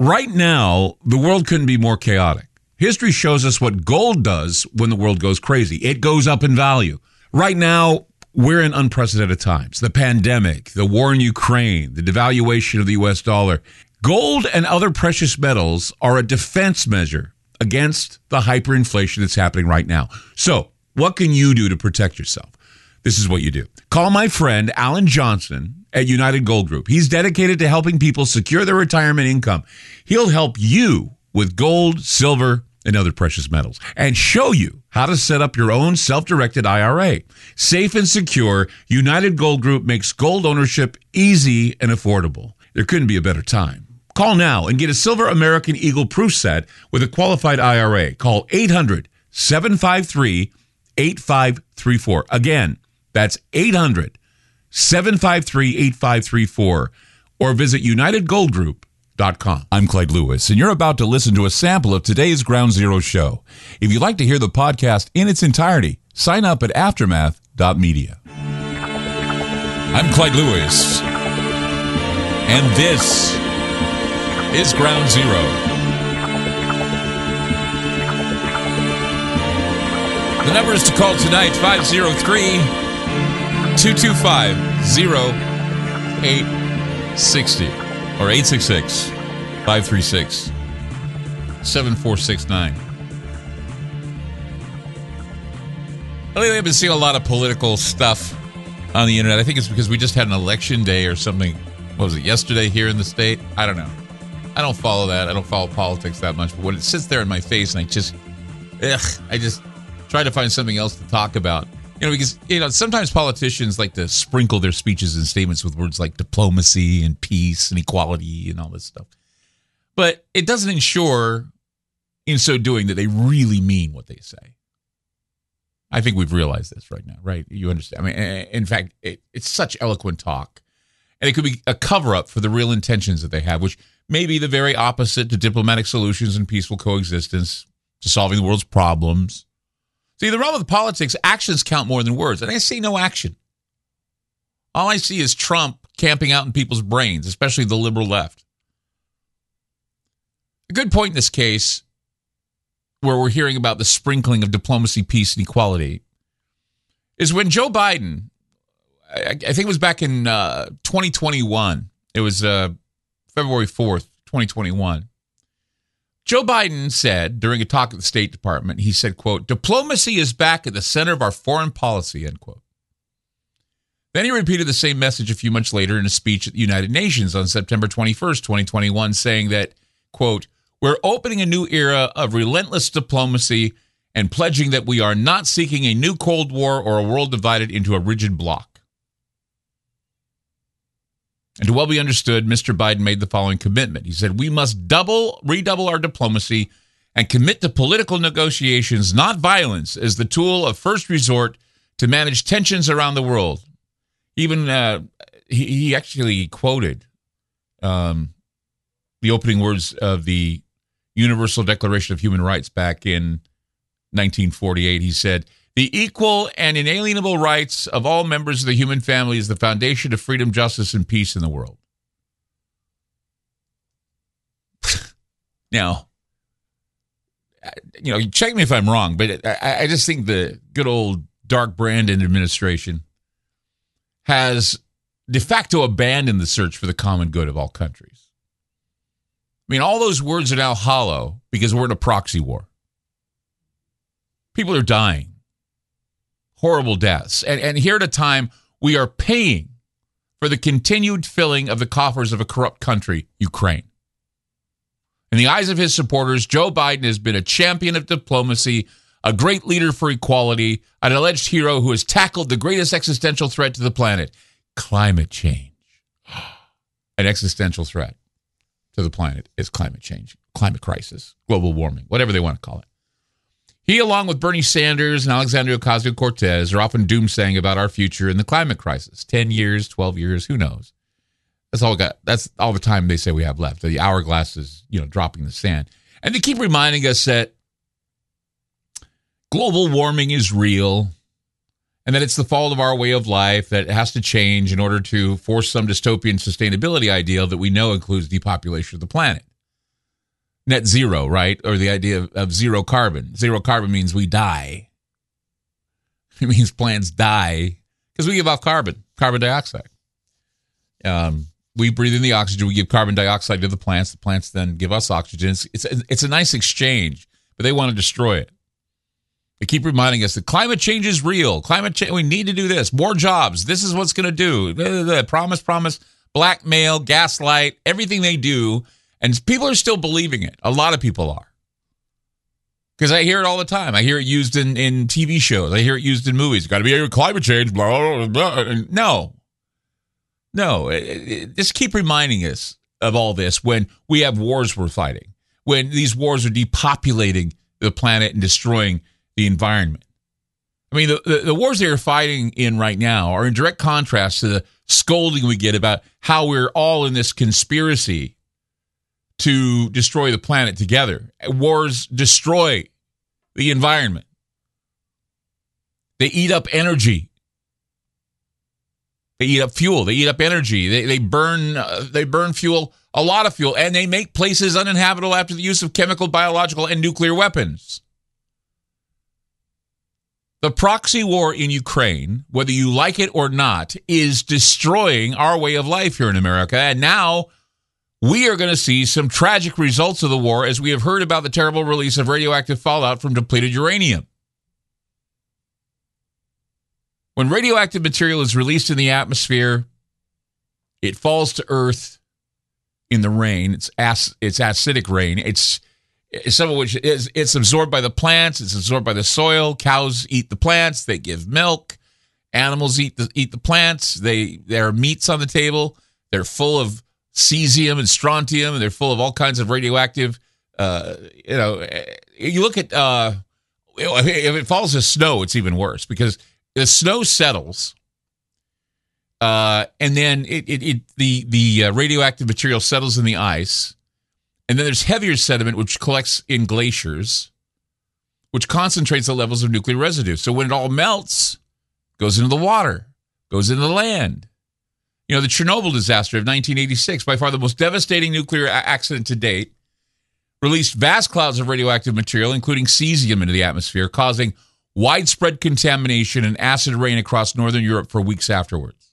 right now, the world couldn't be more chaotic. History shows us what gold does when the world goes crazy. It goes up in value. Right now, we're in unprecedented times. The pandemic, the war in Ukraine, the devaluation of the US dollar. Gold and other precious metals are a defense measure against the hyperinflation that's happening right now. So, what can you do to protect yourself? This is what you do. Call my friend Alan Johnson at United Gold Group. He's dedicated to helping people secure their retirement income. He'll help you with gold, silver, and other precious metals and show you how to set up your own self-directed IRA. Safe and secure, United Gold Group makes gold ownership easy and affordable. There couldn't be a better time. Call now and get a Silver American Eagle proof set with a qualified IRA. Call 800 753 8534. Again, that's 800 753 8534 or visit UnitedGoldGroup.com. I'm Clyde Lewis, and you're about to listen to a sample of today's Ground Zero show. If you'd like to hear the podcast in its entirety, sign up at aftermath.media. I'm Clyde Lewis, and this is Ground Zero. The number is to call tonight 503 225 0860 or 866 536 7469. Lately, I've been seeing a lot of political stuff on the internet. I think it's because we just had an election day or something. What was it, yesterday here in the state? I don't know. I don't follow that. I don't follow politics that much. But when it sits there in my face and I just, ugh, I just try to find something else to talk about. You know, because, you know, sometimes politicians like to sprinkle their speeches and statements with words like diplomacy and peace and equality and all this stuff. But it doesn't ensure, in so doing, that they really mean what they say. I think we've realized this right now, right? You understand? I mean, in fact, it, it's such eloquent talk. And it could be a cover up for the real intentions that they have, which may be the very opposite to diplomatic solutions and peaceful coexistence, to solving the world's problems. See, the problem with politics, actions count more than words. And I see no action. All I see is Trump camping out in people's brains, especially the liberal left. A good point in this case, where we're hearing about the sprinkling of diplomacy, peace, and equality, is when Joe Biden, I, think it was back in uh, 2021, it was uh, February 4th, 2021. Joe Biden said during a talk at the State Department, he said, quote, diplomacy is back at the center of our foreign policy, end quote. Then he repeated the same message a few months later in a speech at the United Nations on September 21st, 2021, saying that, quote, we're opening a new era of relentless diplomacy and pledging that we are not seeking a new Cold War or a world divided into a rigid bloc. And to well be understood, Mr. Biden made the following commitment. He said, We must double, redouble our diplomacy and commit to political negotiations, not violence, as the tool of first resort to manage tensions around the world. Even uh, he, he actually quoted um, the opening words of the Universal Declaration of Human Rights back in 1948. He said, The equal and inalienable rights of all members of the human family is the foundation of freedom, justice, and peace in the world. now, you know, check me if I'm wrong, but I, I just think the good old Dark Brandon administration has de facto abandoned the search for the common good of all countries. I mean, all those words are now hollow because we're in a proxy war. People are dying, horrible deaths. And, and here at a time, we are paying for the continued filling of the coffers of a corrupt country, Ukraine. In the eyes of his supporters, Joe Biden has been a champion of diplomacy, a great leader for equality, an alleged hero who has tackled the greatest existential threat to the planet climate change. An existential threat to the planet is climate change, climate crisis, global warming, whatever they want to call it. He, along with Bernie Sanders and Alexandria Ocasio Cortez, are often doomsaying about our future in the climate crisis 10 years, 12 years, who knows? That's all got. That's all the time they say we have left. The hourglass is, you know, dropping the sand. And they keep reminding us that global warming is real and that it's the fault of our way of life that has to change in order to force some dystopian sustainability ideal that we know includes depopulation of the planet. Net zero, right? Or the idea of, of zero carbon. Zero carbon means we die. It means plants die because we give off carbon, carbon dioxide. Um, we breathe in the oxygen. We give carbon dioxide to the plants. The plants then give us oxygen. It's, it's, it's a nice exchange, but they want to destroy it. They keep reminding us that climate change is real. Climate change, we need to do this. More jobs. This is what's going to do. Blah, blah, blah. Promise, promise, blackmail, gaslight, everything they do. And people are still believing it. A lot of people are. Because I hear it all the time. I hear it used in, in TV shows. I hear it used in movies. Got to be climate change, blah, blah, blah. No. No. It, it, just keep reminding us of all this when we have wars we're fighting, when these wars are depopulating the planet and destroying the environment. I mean, the, the, the, wars they are fighting in right now are in direct contrast to the scolding we get about how we're all in this conspiracy to destroy the planet together. Wars destroy the environment, they eat up energy. They eat up fuel. They eat up energy. They, they burn uh, they burn fuel, a lot of fuel, and they make places uninhabitable after the use of chemical, biological, and nuclear weapons. The proxy war in Ukraine, whether you like it or not, is destroying our way of life here in America. And now we are going to see some tragic results of the war as we have heard about the terrible release of radioactive fallout from depleted uranium. When radioactive material is released in the atmosphere, it falls to Earth in the rain. It's, ac- it's acidic rain. It's some of which is it's absorbed by the plants, it's absorbed by the soil. Cows eat the plants, they give milk. Animals eat the eat the plants. They there are meats on the table. They're full of cesium and strontium, and they're full of all kinds of radioactive. Uh, you know, you look at uh, if it falls as snow, it's even worse because the snow settles, uh, and then it, it, it the the uh, radioactive material settles in the ice and then there's heavier sediment, which collects in glaciers, which concentrates the levels of nuclear residue. So when it all melts, goes into the water, goes into the land. You know, the Chernobyl disaster of 1986, by far the most devastating nuclear accident to date, released vast clouds of radioactive material, including cesium, into the atmosphere, causing widespread contamination and acid rain across northern Europe for weeks afterwards.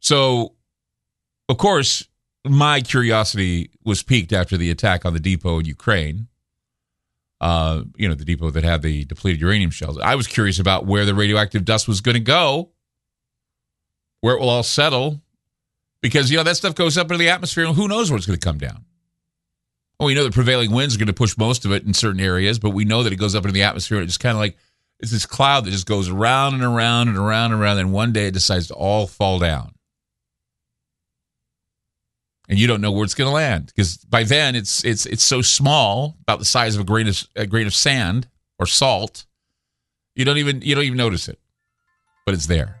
So, of course, my curiosity was piqued after the attack on the depot in Ukraine. Uh, you know, the depot that had the depleted uranium shells. I was curious about where the radioactive dust was going to go, where it will all settle, because, you know, that stuff goes up into the atmosphere and who knows where it's going to come down. Well, we know the prevailing winds are going to push most of it in certain areas, but we know that it goes up into the atmosphere and it just kind of like it's this cloud that just goes around and around and around and around, and one day it decides to all fall down and you don't know where it's going to land because by then it's it's it's so small, about the size of a grain of a grain of sand or salt. You don't even you don't even notice it, but it's there.